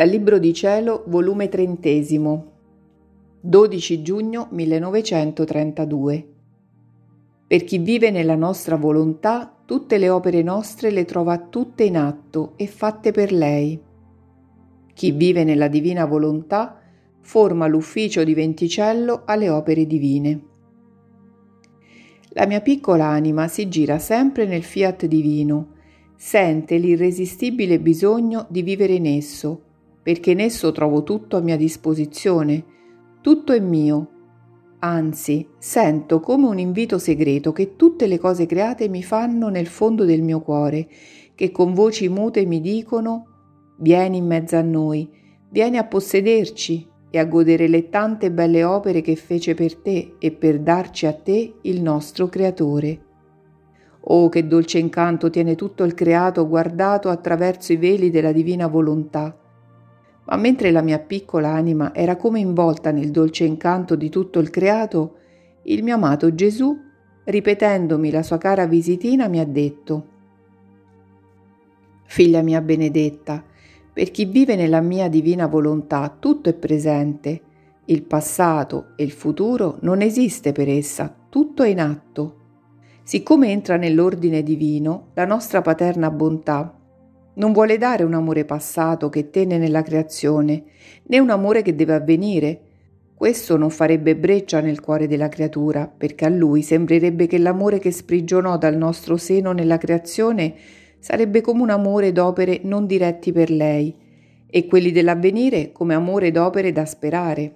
Dal Libro di Cielo, volume trentesimo, 12 giugno 1932. Per chi vive nella nostra volontà, tutte le opere nostre le trova tutte in atto e fatte per lei. Chi vive nella divina volontà forma l'ufficio di venticello alle opere divine. La mia piccola anima si gira sempre nel fiat divino, sente l'irresistibile bisogno di vivere in esso, perché in esso trovo tutto a mia disposizione, tutto è mio. Anzi, sento come un invito segreto che tutte le cose create mi fanno nel fondo del mio cuore, che con voci mute mi dicono Vieni in mezzo a noi, vieni a possederci e a godere le tante belle opere che fece per te e per darci a te il nostro Creatore. Oh, che dolce incanto tiene tutto il creato guardato attraverso i veli della divina volontà. Ma mentre la mia piccola anima era come involta nel dolce incanto di tutto il creato, il mio amato Gesù, ripetendomi la sua cara visitina, mi ha detto Figlia mia benedetta, per chi vive nella mia divina volontà tutto è presente. Il passato e il futuro non esiste per essa, tutto è in atto. Siccome entra nell'ordine divino, la nostra paterna bontà non vuole dare un amore passato che tenne nella creazione, né un amore che deve avvenire. Questo non farebbe breccia nel cuore della creatura, perché a lui sembrerebbe che l'amore che sprigionò dal nostro seno nella creazione sarebbe come un amore d'opere non diretti per lei, e quelli dell'avvenire come amore d'opere da sperare.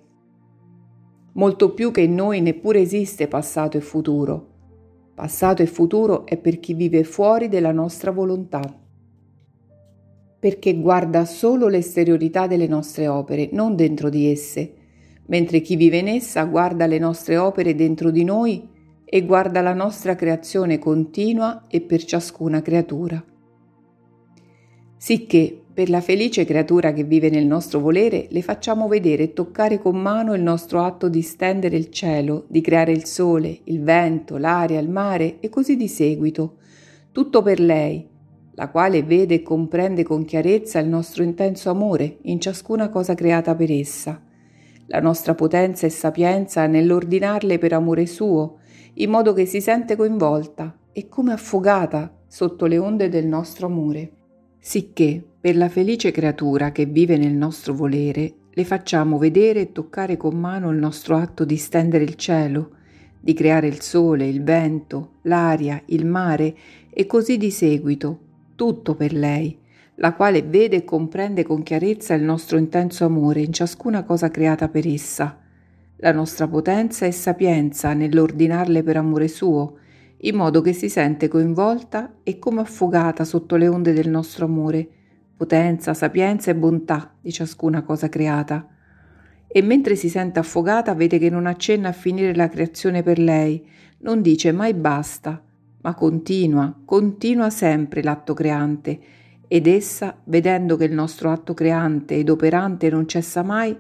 Molto più che in noi neppure esiste passato e futuro. Passato e futuro è per chi vive fuori della nostra volontà. Perché guarda solo l'esteriorità delle nostre opere, non dentro di esse, mentre chi vive in essa guarda le nostre opere dentro di noi e guarda la nostra creazione continua e per ciascuna creatura. Sicché per la felice creatura che vive nel nostro volere le facciamo vedere e toccare con mano il nostro atto di stendere il cielo, di creare il sole, il vento, l'aria, il mare e così di seguito, tutto per lei, la quale vede e comprende con chiarezza il nostro intenso amore in ciascuna cosa creata per essa, la nostra potenza e sapienza nell'ordinarle per amore suo, in modo che si sente coinvolta e come affogata sotto le onde del nostro amore. Sicché per la felice creatura che vive nel nostro volere le facciamo vedere e toccare con mano il nostro atto di stendere il cielo, di creare il sole, il vento, l'aria, il mare e così di seguito, tutto per lei, la quale vede e comprende con chiarezza il nostro intenso amore in ciascuna cosa creata per essa, la nostra potenza e sapienza nell'ordinarle per amore suo, in modo che si sente coinvolta e come affogata sotto le onde del nostro amore, potenza, sapienza e bontà di ciascuna cosa creata. E mentre si sente affogata vede che non accenna a finire la creazione per lei, non dice mai basta, ma continua, continua sempre l'atto creante, ed essa, vedendo che il nostro atto creante ed operante non cessa mai,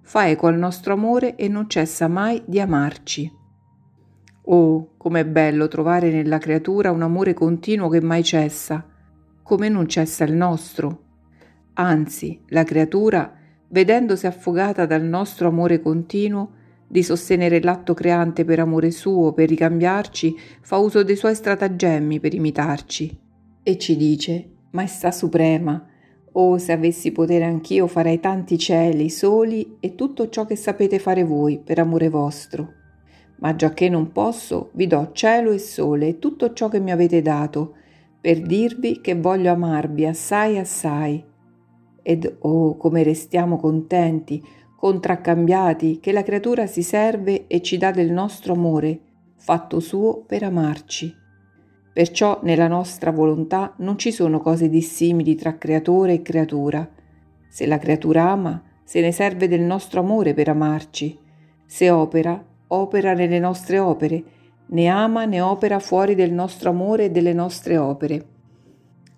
fa eco al nostro amore e non cessa mai di amarci. Oh, com'è bello trovare nella creatura un amore continuo che mai cessa, come non cessa il nostro. Anzi, la creatura, vedendosi affogata dal nostro amore continuo, di sostenere l'atto creante per amore suo, per ricambiarci, fa uso dei suoi stratagemmi per imitarci. E ci dice, Maestà Suprema, oh se avessi potere anch'io farei tanti cieli, soli e tutto ciò che sapete fare voi per amore vostro ma giacché non posso, vi do cielo e sole e tutto ciò che mi avete dato, per dirvi che voglio amarvi assai assai. Ed oh, come restiamo contenti, contraccambiati, che la creatura si serve e ci dà del nostro amore, fatto suo per amarci. Perciò nella nostra volontà non ci sono cose dissimili tra creatore e creatura. Se la creatura ama, se ne serve del nostro amore per amarci. Se opera, opera nelle nostre opere, ne ama ne opera fuori del nostro amore e delle nostre opere.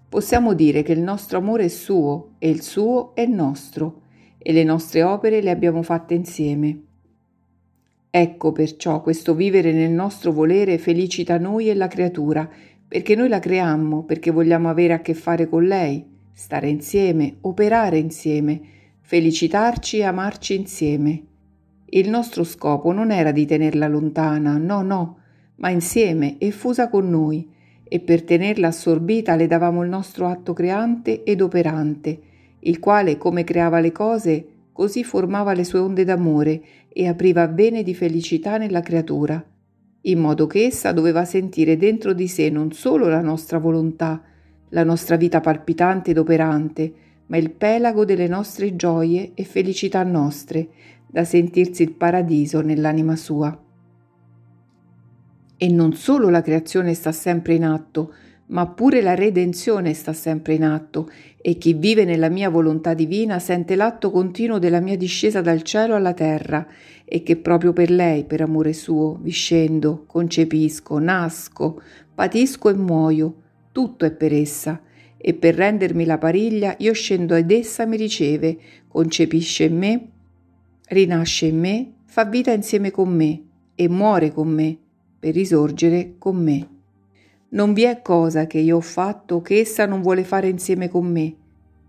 Possiamo dire che il nostro amore è suo e il suo è nostro e le nostre opere le abbiamo fatte insieme. Ecco perciò questo vivere nel nostro volere felicita noi e la creatura, perché noi la creiamo, perché vogliamo avere a che fare con lei, stare insieme, operare insieme, felicitarci e amarci insieme. Il nostro scopo non era di tenerla lontana, no, no, ma insieme e fusa con noi, e per tenerla assorbita le davamo il nostro atto creante ed operante, il quale, come creava le cose, così formava le sue onde d'amore e apriva vene di felicità nella creatura, in modo che essa doveva sentire dentro di sé non solo la nostra volontà, la nostra vita palpitante ed operante, ma il pelago delle nostre gioie e felicità nostre, da sentirsi il paradiso nell'anima sua. E non solo la creazione sta sempre in atto, ma pure la redenzione sta sempre in atto, e chi vive nella mia volontà divina sente l'atto continuo della mia discesa dal cielo alla terra, e che proprio per lei, per amore suo, vi scendo, concepisco, nasco, patisco e muoio, tutto è per essa, e per rendermi la pariglia io scendo ed essa mi riceve, concepisce in me, rinasce in me, fa vita insieme con me e muore con me, per risorgere con me. Non vi è cosa che io ho fatto che essa non vuole fare insieme con me,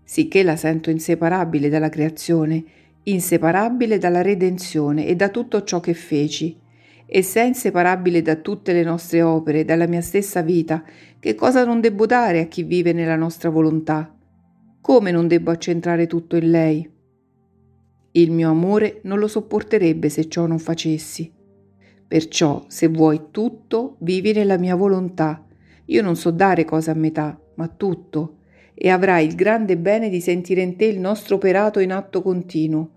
sicché la sento inseparabile dalla creazione, inseparabile dalla redenzione e da tutto ciò che feci, e se è inseparabile da tutte le nostre opere, dalla mia stessa vita, che cosa non debbo dare a chi vive nella nostra volontà? Come non debbo accentrare tutto in lei? Il mio amore non lo sopporterebbe se ciò non facessi. Perciò, se vuoi tutto, vivi nella mia volontà. Io non so dare cosa a metà, ma tutto, e avrai il grande bene di sentire in te il nostro operato in atto continuo.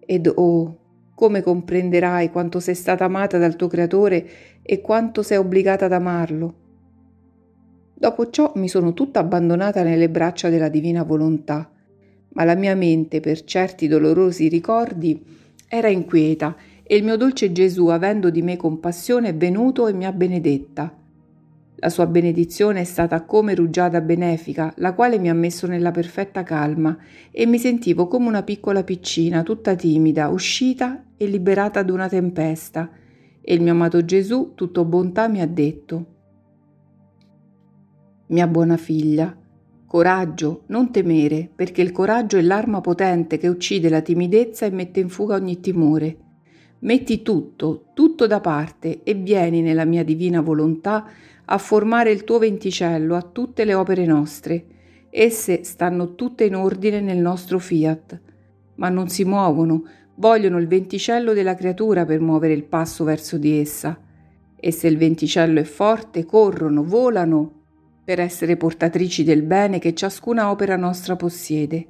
Ed oh, come comprenderai quanto sei stata amata dal tuo Creatore e quanto sei obbligata ad amarlo. Dopo ciò mi sono tutta abbandonata nelle braccia della divina volontà, ma la mia mente, per certi dolorosi ricordi, era inquieta e il mio dolce Gesù, avendo di me compassione, è venuto e mi ha benedetta. La sua benedizione è stata come rugiada benefica, la quale mi ha messo nella perfetta calma e mi sentivo come una piccola piccina, tutta timida, uscita e liberata da una tempesta. E il mio amato Gesù, tutto bontà, mi ha detto mia buona figlia. Coraggio, non temere, perché il coraggio è l'arma potente che uccide la timidezza e mette in fuga ogni timore. Metti tutto, tutto da parte e vieni nella mia divina volontà a formare il tuo venticello a tutte le opere nostre. Esse stanno tutte in ordine nel nostro fiat, ma non si muovono, vogliono il venticello della creatura per muovere il passo verso di essa. E se il venticello è forte, corrono, volano per essere portatrici del bene che ciascuna opera nostra possiede.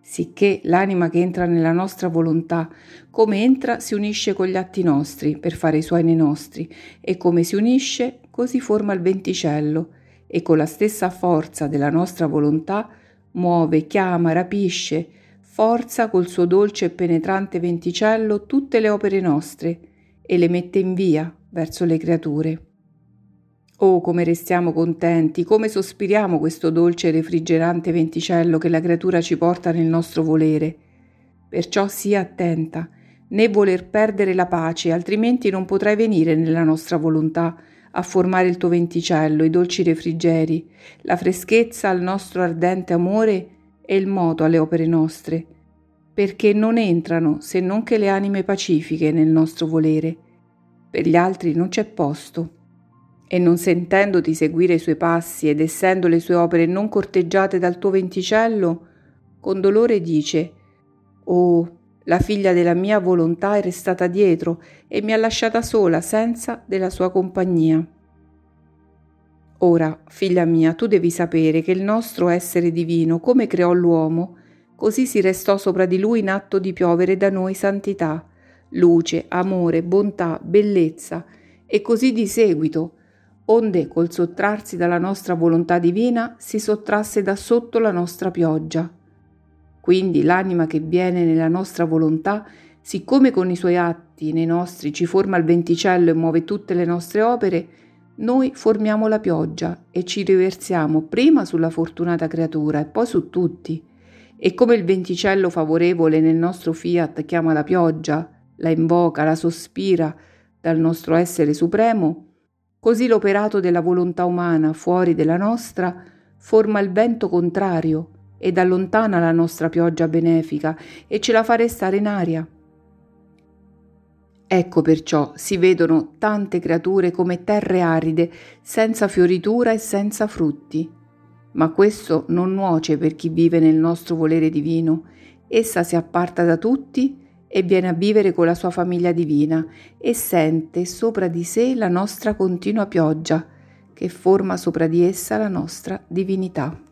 Sicché l'anima che entra nella nostra volontà, come entra, si unisce con gli atti nostri per fare i suoi nei nostri, e come si unisce, così forma il venticello, e con la stessa forza della nostra volontà muove, chiama, rapisce, forza col suo dolce e penetrante venticello tutte le opere nostre e le mette in via verso le creature. Oh, come restiamo contenti, come sospiriamo questo dolce e refrigerante venticello che la creatura ci porta nel nostro volere. Perciò sia attenta, né voler perdere la pace, altrimenti non potrai venire nella nostra volontà a formare il tuo venticello, i dolci refrigeri, la freschezza al nostro ardente amore e il moto alle opere nostre, perché non entrano se non che le anime pacifiche nel nostro volere. Per gli altri non c'è posto e non sentendoti seguire i suoi passi ed essendo le sue opere non corteggiate dal tuo venticello, con dolore dice, Oh, la figlia della mia volontà è restata dietro e mi ha lasciata sola senza della sua compagnia. Ora, figlia mia, tu devi sapere che il nostro essere divino, come creò l'uomo, così si restò sopra di lui in atto di piovere da noi santità, luce, amore, bontà, bellezza, e così di seguito, onde col sottrarsi dalla nostra volontà divina si sottrasse da sotto la nostra pioggia. Quindi l'anima che viene nella nostra volontà, siccome con i suoi atti nei nostri ci forma il venticello e muove tutte le nostre opere, noi formiamo la pioggia e ci riversiamo prima sulla fortunata creatura e poi su tutti. E come il venticello favorevole nel nostro fiat chiama la pioggia, la invoca, la sospira dal nostro essere supremo, Così l'operato della volontà umana fuori della nostra forma il vento contrario, ed allontana la nostra pioggia benefica e ce la fa restare in aria. Ecco perciò si vedono tante creature come terre aride, senza fioritura e senza frutti. Ma questo non nuoce per chi vive nel nostro volere divino. Essa si apparta da tutti e viene a vivere con la sua famiglia divina e sente sopra di sé la nostra continua pioggia, che forma sopra di essa la nostra divinità.